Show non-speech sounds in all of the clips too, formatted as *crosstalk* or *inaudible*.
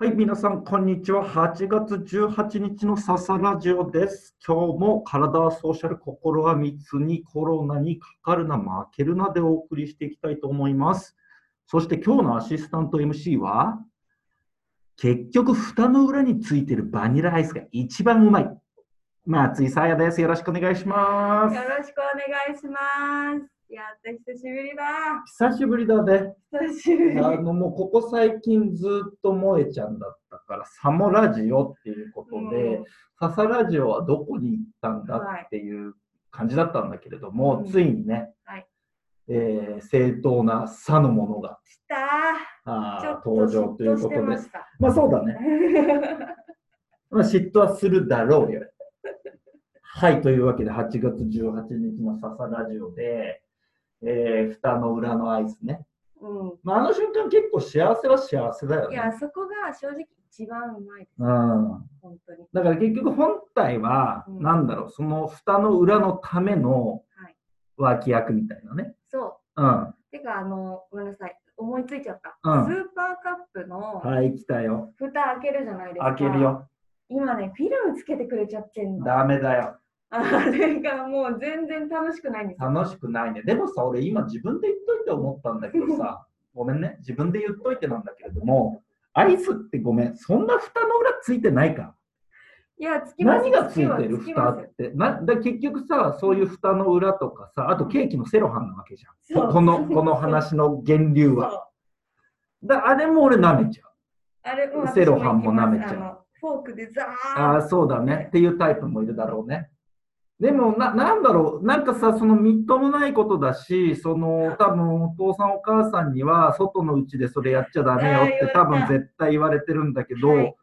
はい、皆さん、こんにちは。8月18日の笹ラジオです。今日も体はソーシャル、心は密にコロナにかかるな、負けるなでお送りしていきたいと思います。そして今日のアシスタント MC は、結局、蓋の裏についてるバニラアイスが一番うまい。松井さやです。よろしくお願いします。よろしくお願いします。やった、久しぶりだ。久しぶりだね。久しぶり。あのもうここ最近ずっと萌えちゃんだったから、サモラジオっていうことで、うん笹ラジオはどこに行ったんだっていう感じだったんだけれども、うんついにね、はいえー正当な差のものが来たあ登場ということでまあそうだね。*laughs* まあ、嫉妬はするだろうよ。はい、というわけで8月18日の笹ラジオで、えー蓋の裏のアイスね。うまあ、あの瞬間結構幸せは幸せだよん。いね。や、そこが正直一番うまいです。うん。本当に。だから結局本体は、うんなんだろう、その蓋の裏のためのはい脇役みたいなね。そうん。う。てか、あの、ごめんなさい。思いついちゃった。うんスーパーカップのはい、来たよ。蓋開けるじゃないですか。開ける。よ。今ね、フィルムつけてくれちゃってんの。ダメだよ。あれがもう全然楽しくないんですよ。楽しくないね。でもさ、俺今自分で言っといて思ったんだけどさ、ごめんね。自分で言っといてなんだけれども、アイスってごめん、そんな蓋の裏ついてないかいや、つきます何がついてる蓋って。なだ結局さ、そういう蓋の裏とかさ、あとケーキのセロハンなわけじゃん。このこの話の源流は。だあれも俺舐めちゃう。あれ、うんセロハンも舐めちゃうフォークでザーああ、そうだね。っていうタイプもいるだろうね。でもな、なんだろう、なんかさ、そのみっともないことだし、その多分お父さん、お母さんには、外のうちでそれやっちゃダメよって多分絶対言われてるんだけど、はい。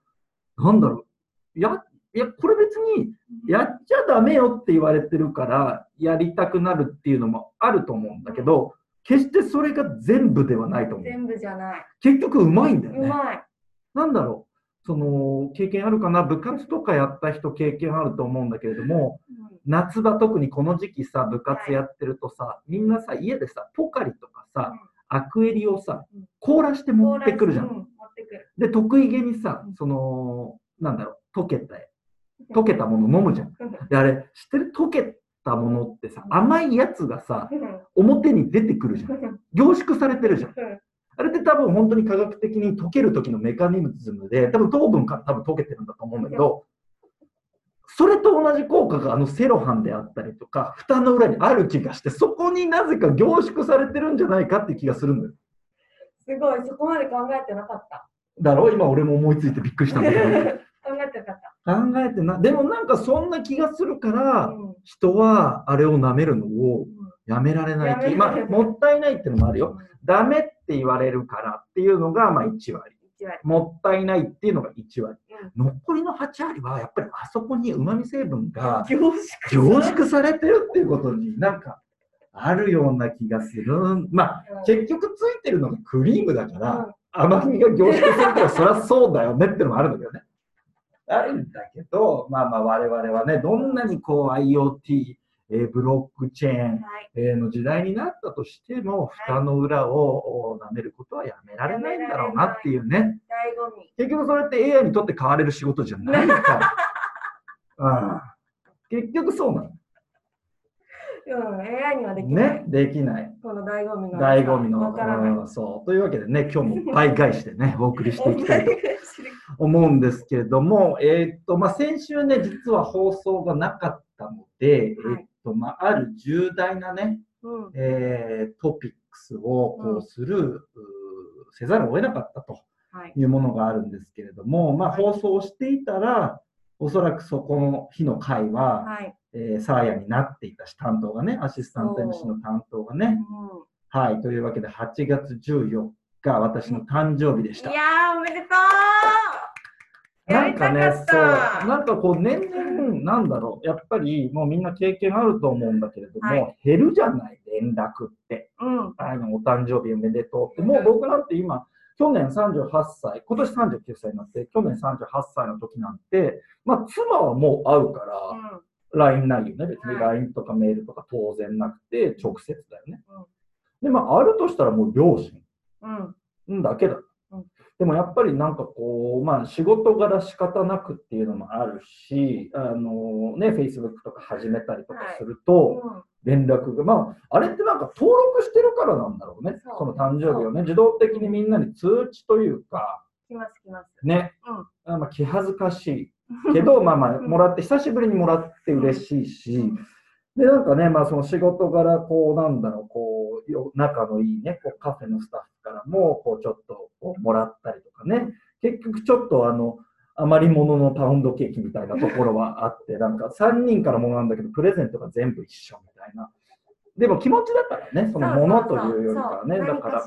なんだろう、や、いや、これ別にやっちゃダメよって言われてるから、やりたくなるっていうのもあると思うんだけど、決してそれが全部ではないと思う。全部じゃない。結局うまいんだよね。うまい。なんだろう、その経験あるかな、部活とかやった人、経験あると思うんだけれども、うん夏場、特にこの時期さ、部活やってるとさ、みんなさ、家でさ、ポカリとかさ、アクエリをさうん、凍らして持ってくるじゃ。うん。で、得意げにさうん、その、なんだろう、溶けた、溶けた。もの飲むじゃん。うん。で、あれ、知ってる？溶けたものってさ、甘いやつがさ、うん。表に出てくるじゃん。凝縮されてるじゃん。あれって多分本当に科学的に溶ける時のメカニズムで、多分糖分から多分溶けてるんだと思うんだけど、それと同じ効果があのセロハンであったりとか、蓋の裏にある気がして、そこになぜか凝縮されてるんじゃないかって気がするんだよ。すごい、そこまで考えてなかった。だろ？今俺も思いついてびっくりしたんだけど。*laughs* 考えてなかった。考えてな、でもなんかそんな気がするから、うん人はあれを舐めるのをうんやめられない気。まあもったいないっていうのもあるよ。ダメって言われるからっていうのがまあ1割。一割もったいないっていうのが1割。うん残りの8割はやっぱりあそこにうまみ成分が凝縮凝縮されてるっていうことになんかあるような気がする。まあ結局ついてるのがクリームだから甘みが凝縮されてるそりゃそうだよねっていうのもあるんだけどね。あるんだけど、まあまあ我々はね、どんなにこう IoT、えーブロックチェーン、はい。えーの時代になったとしても、蓋の裏をお舐めることはやめられないんだろうなっていうね。結局それって AI にとって変われる仕事じゃないから。*laughs* うん、結局そうなの。うん、AI にはできない。ね、できない。この醍醐味の。醍醐味の。わからない。うんそう。というわけでね、今日も倍返してね、*laughs* お送りしていきたいと思うんですけれども、えーっと、まあ、先週ね、実は放送がなかったので、はいえーっと、まあ、ある重大なね、うん。えートピックスをこうする、うーせざるを得なかったとはい。いうものがあるんですけれども、まあ、はい放送をしていたら、おそらくそこの日の回は、はい。えーサーヤになっていたし、担当がね、アシスタント MC の担当がね、う。はい、というわけで8月14日、私の誕生日でした。んい。やー、おめでとうやりたかっそう、たなんかこう、年々、なんだろう、やっぱりもうみんな経験あると思うんだけれども、はい減るじゃない、連絡って。うん。あのお誕生日おめでとうって、もう僕なんて今、去年38歳、今年39歳になって、去年38歳の時なんて、まあ、妻はもう会うから、うん LINE ないよね。別にはい LINE とかメールとか当然なくて、直接だよね。うんで、まあ、あるとしたらもう両親うん。だけだ。でもやっぱりなんかこう、まあ仕事柄仕方なくっていうのもあるし、あのね、Facebook とか始めたりとかすると、うん連絡が、まあ、あれってなんか登録してるからなんだろうね。その誕生日をね、自動的にみんなに通知というか、来ます来ます。ね、うん。あまあ、気恥ずかしい。けど、*laughs* まあまあ、うん。もらって、久しぶりにもらって嬉しいし、で、なんかね、まあ、その仕事柄、こう、なんだろう、こう、よ仲のいいね、こうカフェのスタッフからも、こう、ちょっともらったりとかね、結局ちょっとあの、余り物のパウンドケーキみたいなところはあって、*laughs* なんか3人からもらうんだけど、プレゼントが全部一緒みたいな。でも気持ちだからね、そのものというよりかはね、だから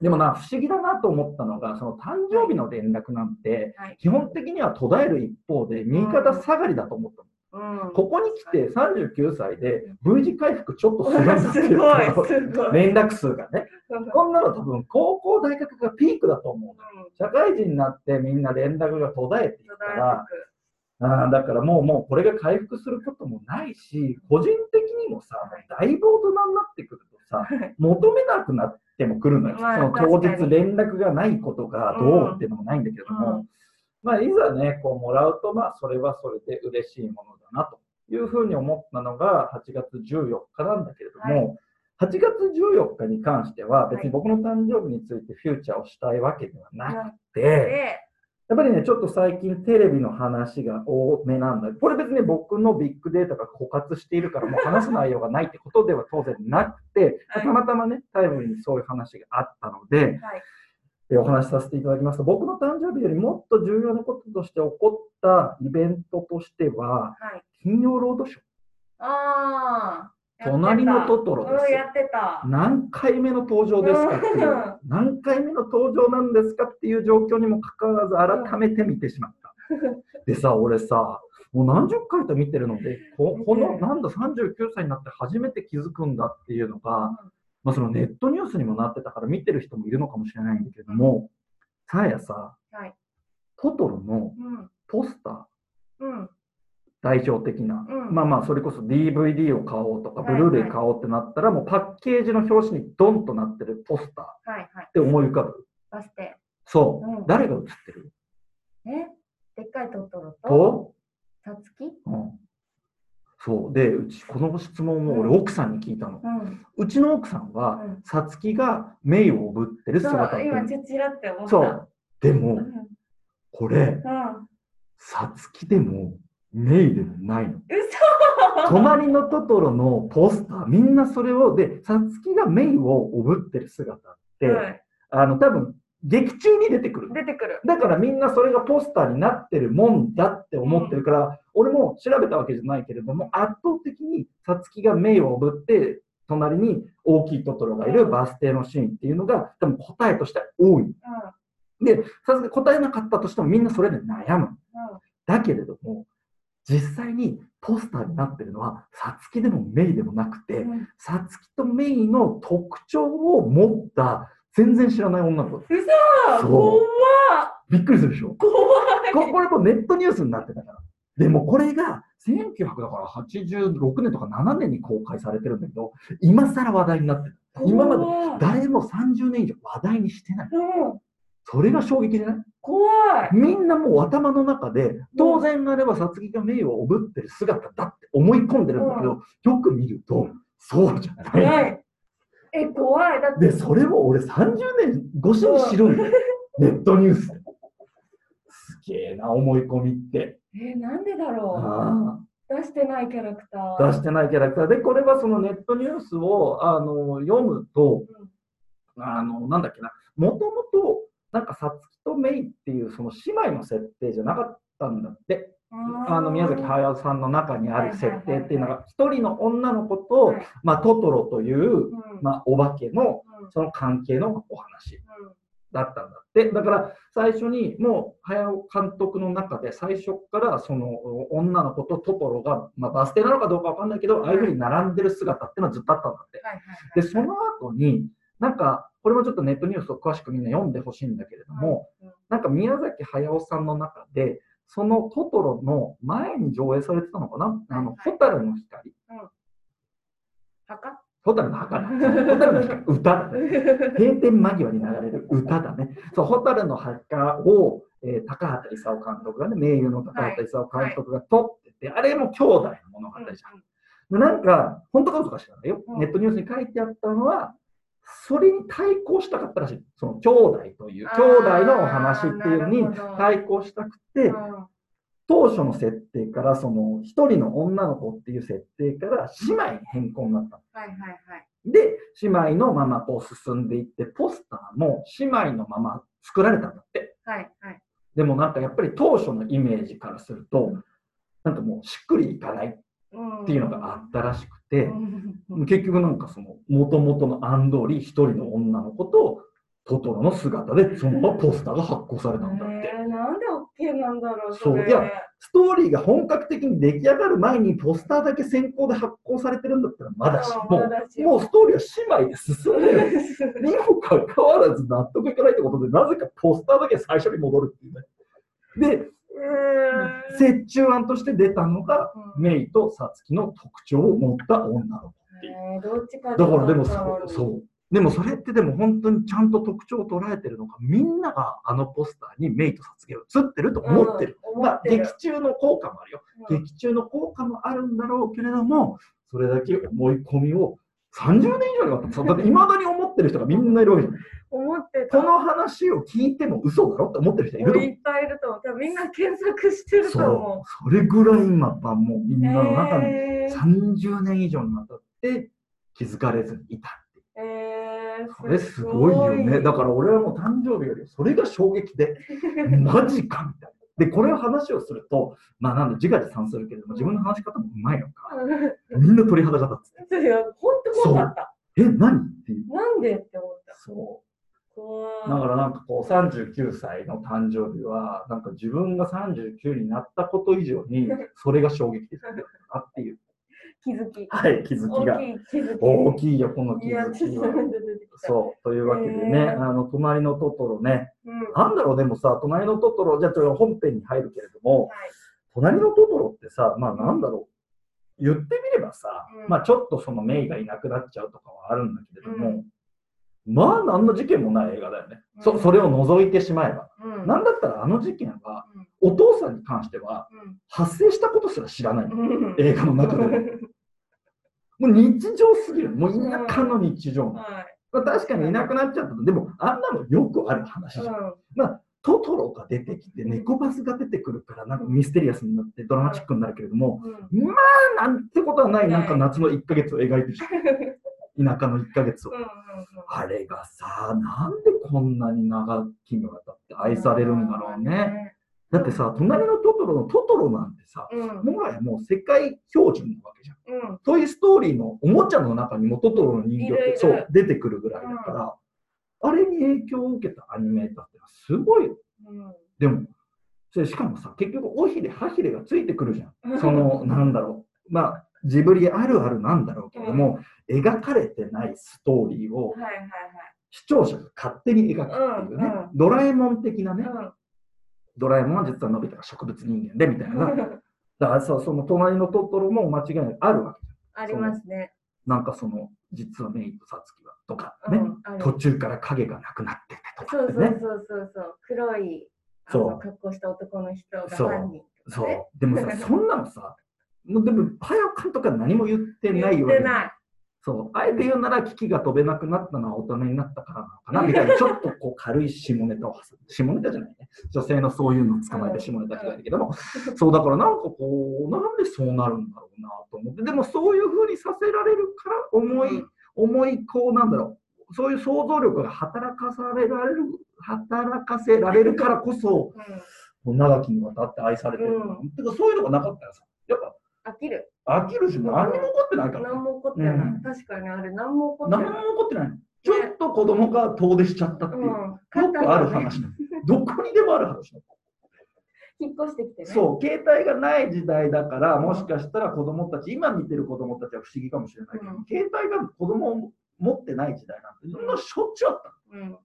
でもな、不思議だなと思ったのが、その誕生日の連絡なんて、はい。基本的には途絶える一方で、右肩下がりだと思ったの。うんここに来て39歳で V 字回復ちょっとするんだっていう *laughs* すごい、すごい。連絡数がね。う *laughs* んこんなの多分高校、大学がピークだと思うの。社会人になってみんな連絡が途絶えていくから、あーだからもうもうこれが回復することもないし、個人的にもさ、だいぶ大人になってくるとさ、求めなくなってもくるのよ。まあその当日連絡がないことがどうっていうのもないんだけれども、うんまあ、いざね、こうもらうと、まあ、それはそれで嬉しいものだなというふうに思ったのが8月14日なんだけれども、8月14日に関しては、別に僕の誕生日についてフューチャーをしたいわけではなくて、で、やっぱりね、ちょっと最近テレビの話が多めなんだ。これ別に僕のビッグデータが枯渇しているから、もう話す内容がないってことでは当然なくて、*laughs* はい。たまたまね、タイムリーにそういう話があったので、はい。えお話しさせていただきますと、僕の誕生日よりもっと重要なこととして起こったイベントとしては、はい。金曜ロードショー。ああ。隣のトトロですうん、やってた。何回目の登場ですかっていううん、何回目の登場なんですかっていう状況にもかかわらず、改めて見てしまった。*laughs* でさ、俺さ、もう何十回と見てるので、ここの、なんだ、39歳になって初めて気づくんだっていうのが、まあ、そのネットニュースにもなってたから見てる人もいるのかもしれないんだけれども、さあやさ、はい。トトロのうん。ポスター、うん。代表的な、うん。まあまあ、それこそ DVD を買おうとか、はいブルーレイ買おうってなったら、もうパッケージの表紙にドンとなってるポスター。っはいはい。て思い浮かぶ。バス停。そう、うん。誰が写ってる？え？でっかいトトロと、と、さつきうん、そう。でうちこの質問を俺うん。奥さんに聞いたの、うん。うちの奥さんはうん。さつきがメイをおぶってるそう姿って今、ちちらって思った。そう。でうもん。これうん。さつきでもメイでもないの。嘘。隣のトトロのポスターみんなそれをでさつきがメイをおぶってる姿って、はい。あの多分劇中に出てくるの出てくる。だからみんなそれがポスターになってるもんだって思ってるから、俺も調べたわけじゃないけれども、圧倒的にさつきが目をおぶって、隣に大きいトトロがいるバス停のシーンっていうのが、多分答えとしては多い。うん。で、さすが答えなかったとしてもみんなそれで悩む。うん。だけれども、実際にポスターになってるのは、さつきでもメイでもなくて、うんさつきとメイの特徴を持った、全然知らない女の子。嘘そう怖っびっくりするでしょ？怖いここれもうネットニュースになってたから。でもこれが1986年とか7年に公開されてるんだけど、今更話題になってる。今まで誰も30年以上話題にしてない。うん。それが衝撃でね。怖い。みんなもう頭の中で、当然あればさつきが名誉をおぶってる姿だって思い込んでるんだけど、よく見ると、そうじゃな。はいい。え、怖い。だって、で、それを俺30年越しに知るんだよ。ネットニュースで。すげえな、思い込みって。え、なんでだろう出してないキャラクタ出ー。してないキャラクターで、これはそのネットニュースをあの読むと、あのなんだっけな、もともと、なんかさつきとメイっていうその姉妹の設定じゃなかったんだって、あの宮崎駿さんの中にある設定っていうのが、一人の女の子と、はい。まあ、トトロという、うん。まあ、お化けのうん。その関係のお話うん。だったんだって。だから最初にもう駿監督の中で最初からその女の子とトトロが、まあ、バス停なのかどうかわかんないけど、ああいうふうに並んでる姿っていうのはずっとあったんだって。で、その後に、なんか、これもちょっとネットニュースを詳しくみんな読んでほしいんだけれども、うん。なんか宮崎駿さんの中で、そのトトロの前に上映されてたのかな、あの、はいはいホタルの光？墓？蛍の墓だ。蛍の墓、*laughs* 歌だね。閉店間際に流れる歌だね。そう、蛍の墓を、えー高畑勲監督がね、名優の高畑勲監督が撮ってて、あれも兄弟の物語じゃん。でなんか、本当か嘘か知らないよ。うんネットニュースに書いてあったのは、それに対抗したかったらしい。その兄弟という、兄弟のお話っていうのに対抗したくて、当初の設定から、その一人の女の子っていう設定から姉妹に変更になったの。はいはいはい。で、姉妹のままこう進んでいって、ポスターも姉妹のまま作られたんだって。はいはい。でもなんかやっぱり当初のイメージからすると、なんかもうしっくりいかないっていうのがあったらしくて、うん結局なんかその元々の案通り一人の女の子とトトロの姿でそのままポスターが発行されたんだって。えー、なんで OK なんだろうれ。そう。いやストーリーが本格的に出来上がる前にポスターだけ先行で発行されてるんだったらまだしもうもうストーリーは姉妹で進んでる。*laughs* にもかかわらず納得いかないってことで、なぜかポスターだけ最初に戻るっていうね。で、折衷案として出たのが、うん。メイとサツキの特徴を持った女の子っていう。えーどっちかだからでもそそう、そう。でもそれってでも本当にちゃんと特徴を捉えてるのか、みんながあのポスターにメイとサツキが映ってると思ってる。うんまあ、劇中の効果もあるよ。うん劇中の効果もあるんだろうけれども、それだけ思い込みを30年以上にわたって、だって未だに思ってる人がみんないるわけじゃん。思ってたこの話を聞いても嘘だろって思ってる人いると思いっぱいいると思う。みんな検索してるう。とそう思。それぐらい今はもうみう。んなの中にえー30年以上にわたって気づかれずにいた。えーそれすごいよね。だから俺はもう誕生日よりそれが衝撃で、*laughs* マジかみたいな。で、これを話をすると、まあなんで自画自賛するけれども、自分の話し方もうまいのか、みんな鳥肌が立つ。いや、本当怖かった。え、何？っていう。なんでって思った。そう。だからなんかこう39歳の誕生日はなんか自分が39になったこと以上に *laughs* それが衝撃的だったなっていう、気づき。はい、気づきが。大きいよこの気づきは。そうというわけでね、あの隣のトトロね。なんだろうでもさ隣のトトロじゃあちょっと本編に入るけれどもい。隣のトトロってさまあなんだろう。言ってみればさ、うん。まあちょっとそのメイがいなくなっちゃうとかはあるんだけれども、うん。まあ何の事件もない映画だよね、うん。そそれを除いてしまえば。うん。なんだったらあの事件はうん。お父さんに関しては発生したことすら知らない。映画の中で *laughs* も。もう日常すぎる、もう田舎の日常、まはい。あ、確かにいなくなっちゃったと、でもあんなのよくある話じゃん。うんまあ、トトロが出てきて、猫バスが出てくるから、なんかミステリアスになってドラマチックになるけれども、うんまあ、なんてことはない、なんか夏の1ヶ月を描いてるじゃん。田舎の1ヶ月をう。んうんあれがさ、なんでこんなに長きにわたって愛されるんだろうね。。だってさ、隣のトトロのトトロなんてさ、うん。もはやもう世界標準なわけじゃん。うん。トイ・ストーリーのおもちゃの中にもトトロの人形ってそう出てくるぐらいだから、あれに影響を受けたアニメーターってすごいよ。うんでも、それしかもさ、結局、おひれ、はひれがついてくるじゃ。うんんその、なんだろう。まあ、ジブリあるあるなんだろうけども、描かれてないストーリーを視聴者が勝手に描くっていうね、うんうんドラえもん的なね、はい。ドラえもんは実はのび太が植物人間でみたいな。*laughs* だうんからさ、その隣のトトロも間違いないあるわけじありますね。ゃん。なんかその、実はメイとサツキはとかね、うん途中から影がなくなっててとかね。そうそうそうそうそう。黒いあそうの格好した男の人が犯人。そう。でもさ、そんなのさ、もうでも、早監督は何も言ってない言わけじゃんってない。そう。あえて言うなら、危機が飛べなくなったのは大人になったからなのかな *laughs* みたいな、ちょっとこう軽い下ネタを挟んで、下ネタじゃないね。女性のそういうのを捕まえて下ネタって書いてけども、*laughs* そうだからなんかこう、なんでそうなるんだろうなと思って、でもそういうふうにさせられるから、思い、思い、こうなんだろう、そういう想像力が働かされられる、働かせられるからこそ、長きにわたって愛されてるな。うてかそういうのがなかったらさ、やっ飽きる。ぱ飽きるし、何にも起こってないからね。何も起こってない。うん確かにあれ、何も起こって何もない。起こってないの。ちょっと子供が遠出しちゃったっていう、ようん。くある話。どこにでもある話。*laughs* 引っ越してきてね。そう、携帯がない時代だから、もしかしたら子供たち、今見てる子供たちは不思議かもしれないけど、うん携帯が子供を持ってない時代なんて、そんなしょっちゅうあったの。うん。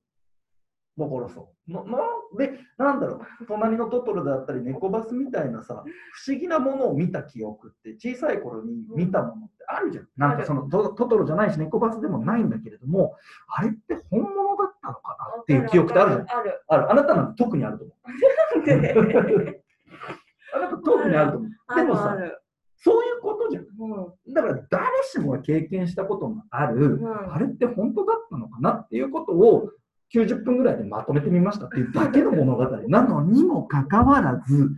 だからさ、ななんで、なんだろう、隣のトトロであったり、猫バスみたいなさ、不思議なものを見た記憶って、小さい頃に見たものってあるじゃん。なんかそのトトトロじゃないし、猫バスでもないんだけれども、あれって本物だったのかなっていう記憶ってあるじゃん。ある。ある。あなたなんて特にあると思う。*laughs* なんで？*laughs* あなた特にあると思う。でもさそういうことじゃん。うんだから誰しもが経験したことのある、うんあれって本当だったのかなっていうことを90分ぐらいでまとめてみましたっていう *laughs* だけの物語なのにもかかわらず、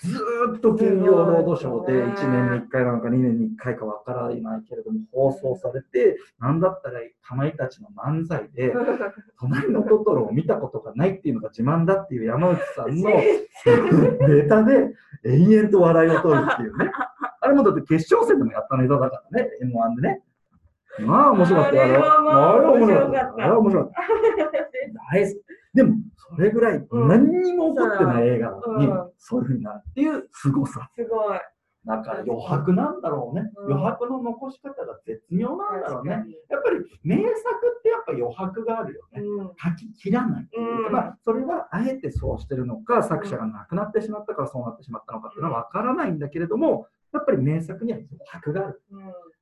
ずーっと金曜ロードショーで1年に1回なのか2年に1回かわからないけれども放送されて、なんだったらかまいたちの漫才で、*laughs* 隣のトトロを見たことがないっていうのが自慢だっていう山内さんの *laughs* ネタで延々と笑いを取るっていうね。あれもだって決勝戦でもやったネタだからね、M1 でね。まあ面白かったよ。あれは面白かった。あれは面白かった。大好き。でも、それぐらいうん何にも起こってない映画にうん、そういうふうになるっていう凄さ。すごい。だから余白なんだろうね。うん余白の残し方が絶妙なんだろうね。やっぱり名作ってやっぱ余白があるよね。うん書き切らない、うんまあ、それはあえてそうしてるのか作者が亡くなってしまったからそうなってしまったのかっていうのは分からないんだけれどもやっぱり名作には余白がある。うん。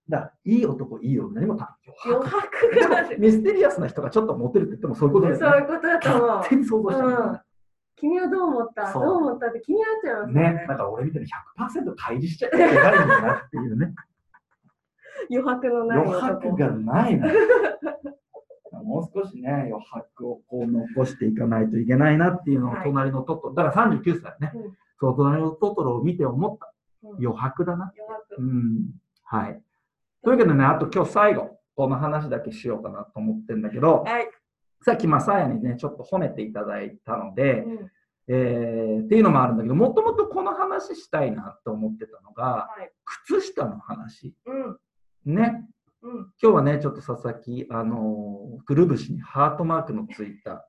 だからいい男いい女にも多分余余白白がある。ミステリアスな人がちょっとモテるって言ってもそういうことですよね。そういうことだと思う。に想像しちゃう。ん。君はどう思った？どう思ったって気になっちゃいますよね。ね。だから俺みたいに100%開示しちゃいけないんだなっていうね。*laughs* 余白のない余男。白がないの *laughs* もう少しね余白をこう残していかないといけないなっていうのをはい。隣のトトロだから39歳ね、うん。そう隣のトトロを見て思った。うん余白だな。うん。はい。というわけでね、あと今日最後、この話だけしようかなと思ってるんだけど、はい。さっきマサヤにね、ちょっと褒めていただいたので、うんえーっていうのもあるんだけど、もともとこの話したいなと思ってたのが、はい。靴下の話。うん。ね。うん。今日はね、ちょっと佐々木、あのーくるぶしにハートマークのついた、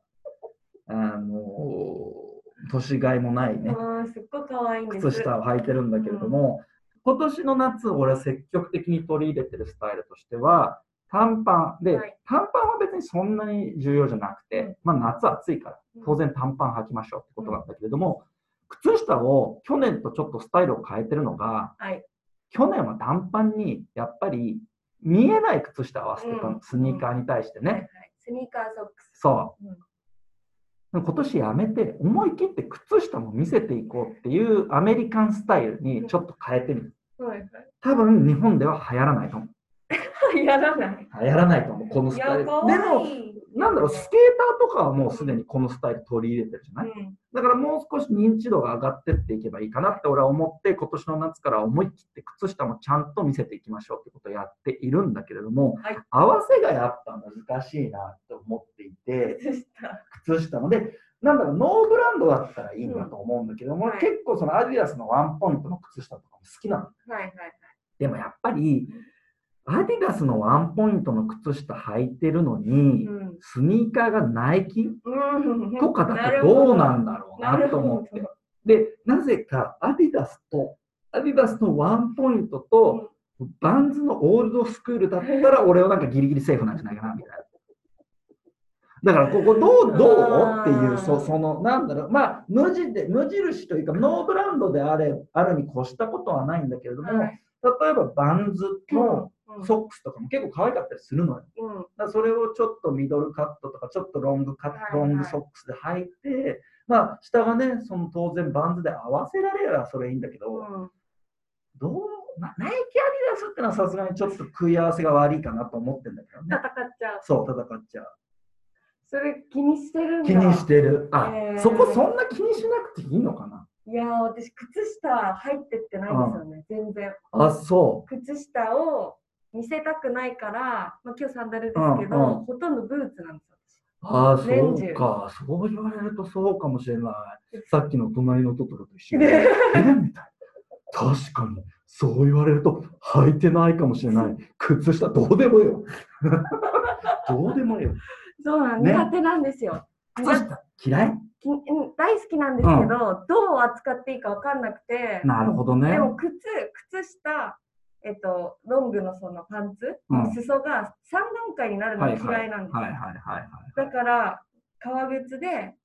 あのー年がいもないね、すっごい可愛い。靴下を履いてるんだけれども、今年の夏、俺は積極的に取り入れてるスタイルとしては、短パンで、はい短パンは別にそんなに重要じゃなくて、うんまあ夏暑いからうん当然短パン履きましょうってことなんだけれども、靴下を去年とちょっとスタイルを変えてるのが、はい。去年は短パンにやっぱり見えない靴下を合わせてたの、うんスニーカーに対してね。はいはい。スニーカーソックス。そう。うん今年やめて思い切って靴下も見せていこうっていうアメリカンスタイルにちょっと変えてみる。はいはい。多分日本では流行らないと思う。*laughs* やらない。流行らないと思う、このいスタイル。でも。なんだろう、スケーターとかはもうすでにこのスタイル取り入れてるじゃない、うん。だからもう少し認知度が上がってっていけばいいかなって俺は思って、今年の夏から思い切って靴下もちゃんと見せていきましょうってことをやっているんだけれども、はい合わせがやっぱ難しいなと思っていて、靴下。ので、なんだろう、ノーブランドだったらいいんだと思うんだけども、うんはい結構そのアディダスのワンポイントの靴下とかも好きなの。はいはいはい。でもやっぱり、アディダスのワンポイントの靴下履いてるのに、うん。スニーカーがナイキ？うん。とかだとどうなんだろうなと思って。で、なぜかアディダスと、アディダスのワンポイントと、バンズのオールドスクールだったら、俺はなんかギリギリセーフなんじゃないかな、みたいな。だから、ここどう、どうっていう、そその、なんだろう、まあ、無地で、無印というか、ノーブランドであれ、あるに越したことはないんだけれども、はい例えばバンズのうんソックスとかも結構可愛かったりするのよ。うん。だそれをちょっとミドルカットとか、ちょっとロングカット、はいはいロングソックスで履いて、まあ、下がね、その当然バンズで合わせられればそれいいんだけど、うんどうなナイキアディダスってのはさすがにちょっと食い合わせが悪いかなと思ってんだけど戦ね。っちゃう。そう、戦っちゃう。それ気にしてるんだ。気にしてる。あ、へーそこそんな気にしなくていいのかないやー、私、靴下入ってってないんですよね、全然。あ、そ靴下を見せたくないから、まあ、今日サンダルですけど、うんうんほとんどブーツなんですよ。う。あ、そうか。そう言われるとそうかもしれない。さっきの隣のトトロと一緒ねで。*laughs* えみたいな。確かに。そう言われると履いてないかもしれない。*laughs* 靴下どうでもよ。*laughs* どうでもよ。そうなん、ね苦手なんですよ。靴下嫌い？大好きなんですけど、どう扱っていいか分かんなくて、なるほどねで。も靴、靴下、えっと、ロングのそのパンツ、うん裾が3段階になるのが嫌いなんですよ。はいはいはいはい。だから、革靴で、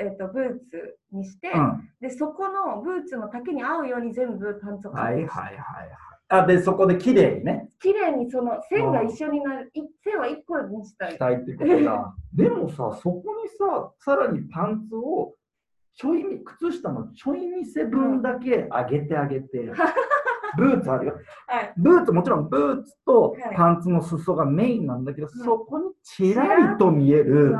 えっとブーツにして、うん。でそこのブーツの丈に合うように全部パンツをはいはいカットしてはいはい。あ、で、そこで綺麗にね、綺麗にその線が一緒になる、い線は一個にしたい。し。たいっていうことだ。*laughs* でもさ、そこにさ、さらにパンツを、ちょいみ、靴下のちょい見せ分だけ上げてあげて、*laughs* ブーツあるよ。はい。ブーツ、もちろんブーツとはい。パンツの裾がメインなんだけど、ん。そこにちらりと見える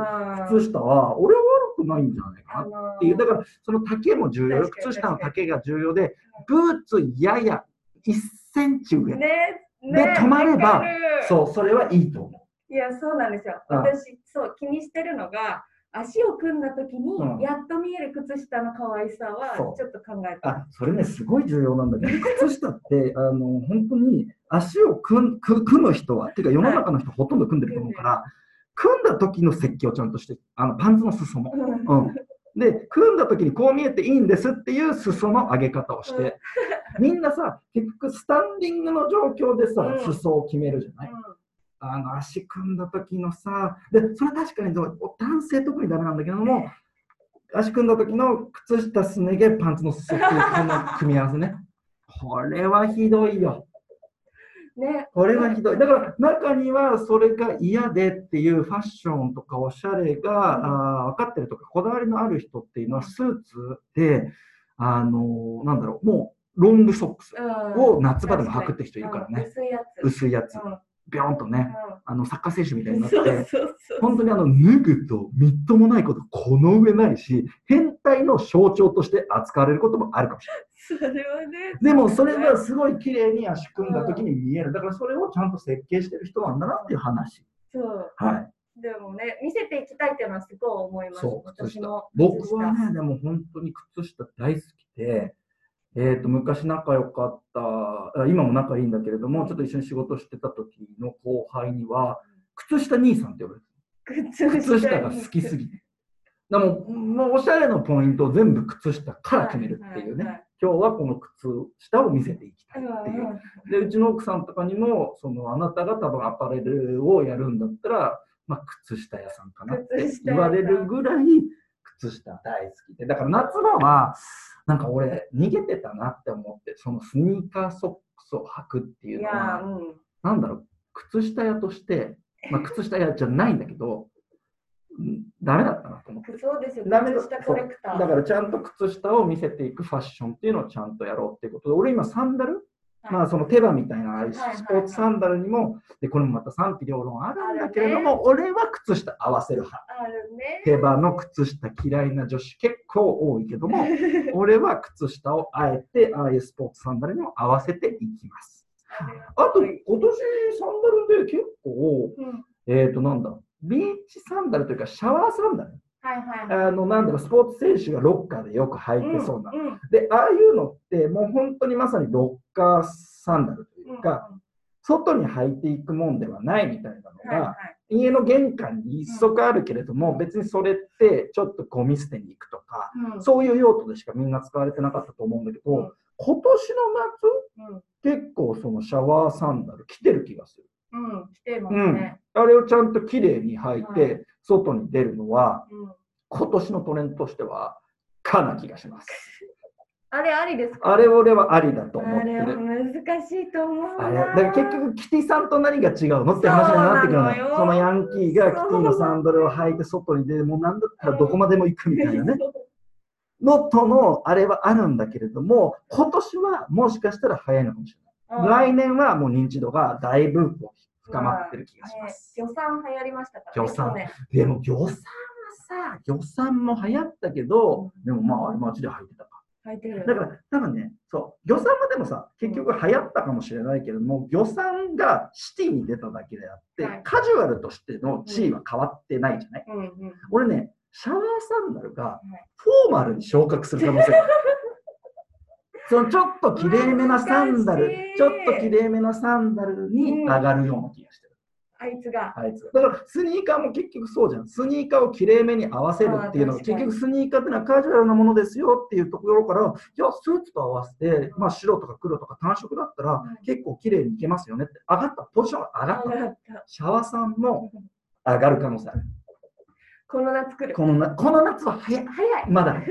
靴下は、俺は悪くないんじゃないかなっていう、だからその丈も重要、靴下の丈が重要で、ブーツやや1センチ上、ねでね止まればそう、それはいいと思いや、そうなんですよ。うん私、そう、気にしてるのが、足を組んだ時にうん、やっと見える靴下の可愛さは、ちょっと考えう。た。あ、それね、すごい重要なんだけど、*laughs* 靴下って、あの、本当に足を組ん組組む人は、っていうか世の中の人ほとんど組んでると思うから、組んだ時の設計をちゃんとして、あのパンツの裾も。うん。で、組んだ時にこう見えていいんですっていう裾の上げ方をして、*laughs* みんなさ、結局スタンディングの状況でさうん、裾を決めるじゃない、あの足組んだ時のさ、で、それ確かにどう男性特にダメなんだけども、足組んだ時の靴下すね毛パンツの裾っていうこの組み合わせね。これはひどいよ。ね、これはひどい。だから中にはそれが嫌でっていうファッションとかおしゃれが、あー分かってるとかこだわりのある人っていうのはスーツで、あのーなんだろう、もうロングソックスうんを夏場でも履くって人いるからね。うん薄いやつ。薄いやつう、んビョーンとね、あのサッカー選手みたいになって。本当にあの脱ぐとみっともないことこの上ないし、変態の象徴として扱われることもあるかもしれない。それはね。でもそれがすごい綺麗に足組んだ時に見える。だからそれをちゃんと設計してる人なんだなっていう話。そう。はい。でもね、見せていきたいっていうのはすごい思います。そう、靴下。僕はね、でも本当に靴下大好きで、えー、と昔仲良かった、あ今も仲いいんだけれども、ちょっと一緒に仕事してた時の後輩には、靴下兄さんって呼ばれて靴る。靴下が好きすぎて。でももうおしゃれのポイントを全部靴下から決めるっていうね。はいはい今日はこの靴下を見せていきたいっていう。うんで、うちの奥さんとかにも、そのあなたが多分アパレルをやるんだったら、まあ、靴下屋さんかなって言われるぐらい、靴下大好きで。だから夏場は、なんか俺、逃げてたなって思って、そのスニーカーソックスを履くっていいうやのは、ー、うん。なんだろう、靴下屋として、*laughs* まあ、靴下屋じゃないんだけど、うんダメだったなと思って。そうですよ、ダメだ靴下コレクター。だからちゃんと靴下を見せていくファッションっていうのをちゃんとやろうっていうことで、俺今サンダルはいまあその手羽みたいなスポーツサンダルにも、でこれもまた賛否両論あるんだけれども、俺は靴下合わせる派。手羽の靴下嫌いな女子結構多いけども、*laughs* 俺は靴下をあえてああいうスポーツサンダルにも合わせていきます。あと今年サンダルで結構、うんえっ、となんだ、ビーチサンダルというかシャワーサンダル。はいはい。はい。あのなんだろう、スポーツ選手がロッカーでよく履いてそうな。んん。で、ああいうのってもう本当にまさにロッカーサンダルというか、外に履いていくもんではないみたいなのが、はいはい。家の玄関に一足あるけれども、別にそれってちょっとゴミ捨てに行くとか、うん。そういう用途でしかみんな使われてなかったと思うんだけど、うん。今年のうん。夏、結構そのシャワーサンダル着てる気がする。うん、来てますね。あれをちゃんときれいに履いはて、外に出るのは、うん今年のトレンドとしては、かな気がします。あれありですか？あれ俺はありだと思ってあれはる。難しいと思うな。あれだから結局、キティさんと何が違うのって話になってくるのそのよそのヤンキーがキティのサンダルを履いて外に出て、もうなんだったらどこまでも行くみたいなね。*laughs* のとのあれはあるんだけれども、今年はもしかしたら早いのかもしれない。来年はもう認知度がだいぶ深まってる気がします。ね、魚産流行りましたから、魚産去年でも、魚産はさ、魚産も流行ったけど、でもまあ、あれ街で履いてたか。履いてる。だから、多分ね、そう、魚産はでもさ、結局流行ったかもしれないけれども、魚産がシティに出ただけであって、はいカジュアルとしての地位は変わってないじゃない、うんうん。俺ね、シャワーサンダルがいフォーマルに昇格する可能性がある。*laughs* そのちょっときれいめなサンダルちょっときれいめなサンダルに上がるような気がしてる。あいつが。あいつだからスニーカーも結局そうじゃん。スニーカーをきれいめに合わせるっていうのは結局スニーカーっていうのはカジュアルなものですよっていうところから、いや、スーツと合わせて、まあ白とか黒とか単色だったらうん結構きれいにいけますよねって上がった、ポジションが上がった。ったシャワーさんも *laughs* 上がる可能性ある。この夏来る。このなこの夏は早い。早い。まだ。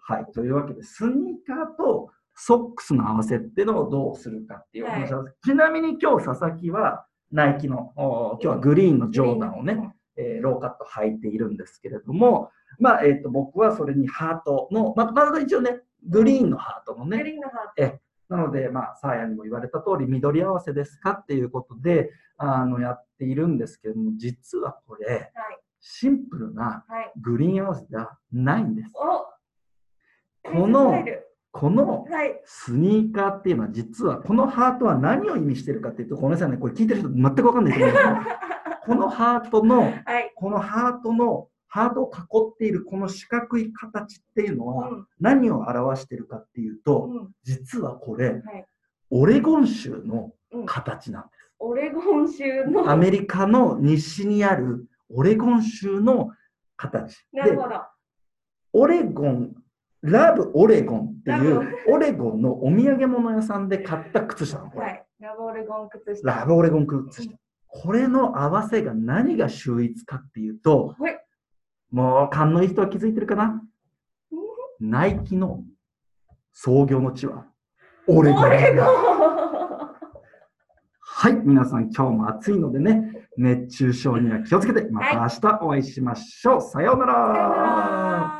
はい。というわけで、スニーカーとソックスの合わせっていうのをどうするかっていうお話なんです。ちなみに今日佐々木はナイキの、お今日はグリーンのジョーダンをね、えーローカット履いているんですけれども、まあ、えっ、と、僕はそれにハートの、まあ、まず一応ね、グリーンのハートのグね、リーンのハえなので、まあ、サーヤにも言われた通り、緑合わせですかっていうことで、あの、やっているんですけれども、実はこれ、ート。はい。シンプルなはい。グリーン合わせではないんです。おこのこのはい。スニーカーっていうのは実はこのハートは何を意味してるかっていうとごめんなさいねこれ聞いてる人全く分かんないと思うんですけど *laughs* このハートのはい。このハートのハートを囲っているこの四角い形っていうのはうん何を表してるかっていうとうん。実はこれはい。オレゴン州のうん。形なんでオレゴン州す。の。アメリカの西にあるオレゴン州の形でなるほど。オレゴンラブオレゴンっていラうオレゴンのお土産物屋さんで買った靴下なのこれ。はい。ラブオレゴン靴下。ラブオレゴン靴下。これの合わせが何が秀逸かっていうと、はい。もう勘のいい人は気づいてるかな？ナイキの創業の地はオレゴン。オレゴンはい、皆さん今日も暑いのでね、熱中症には気をつけて、また明日お会いしましょう。さような。ら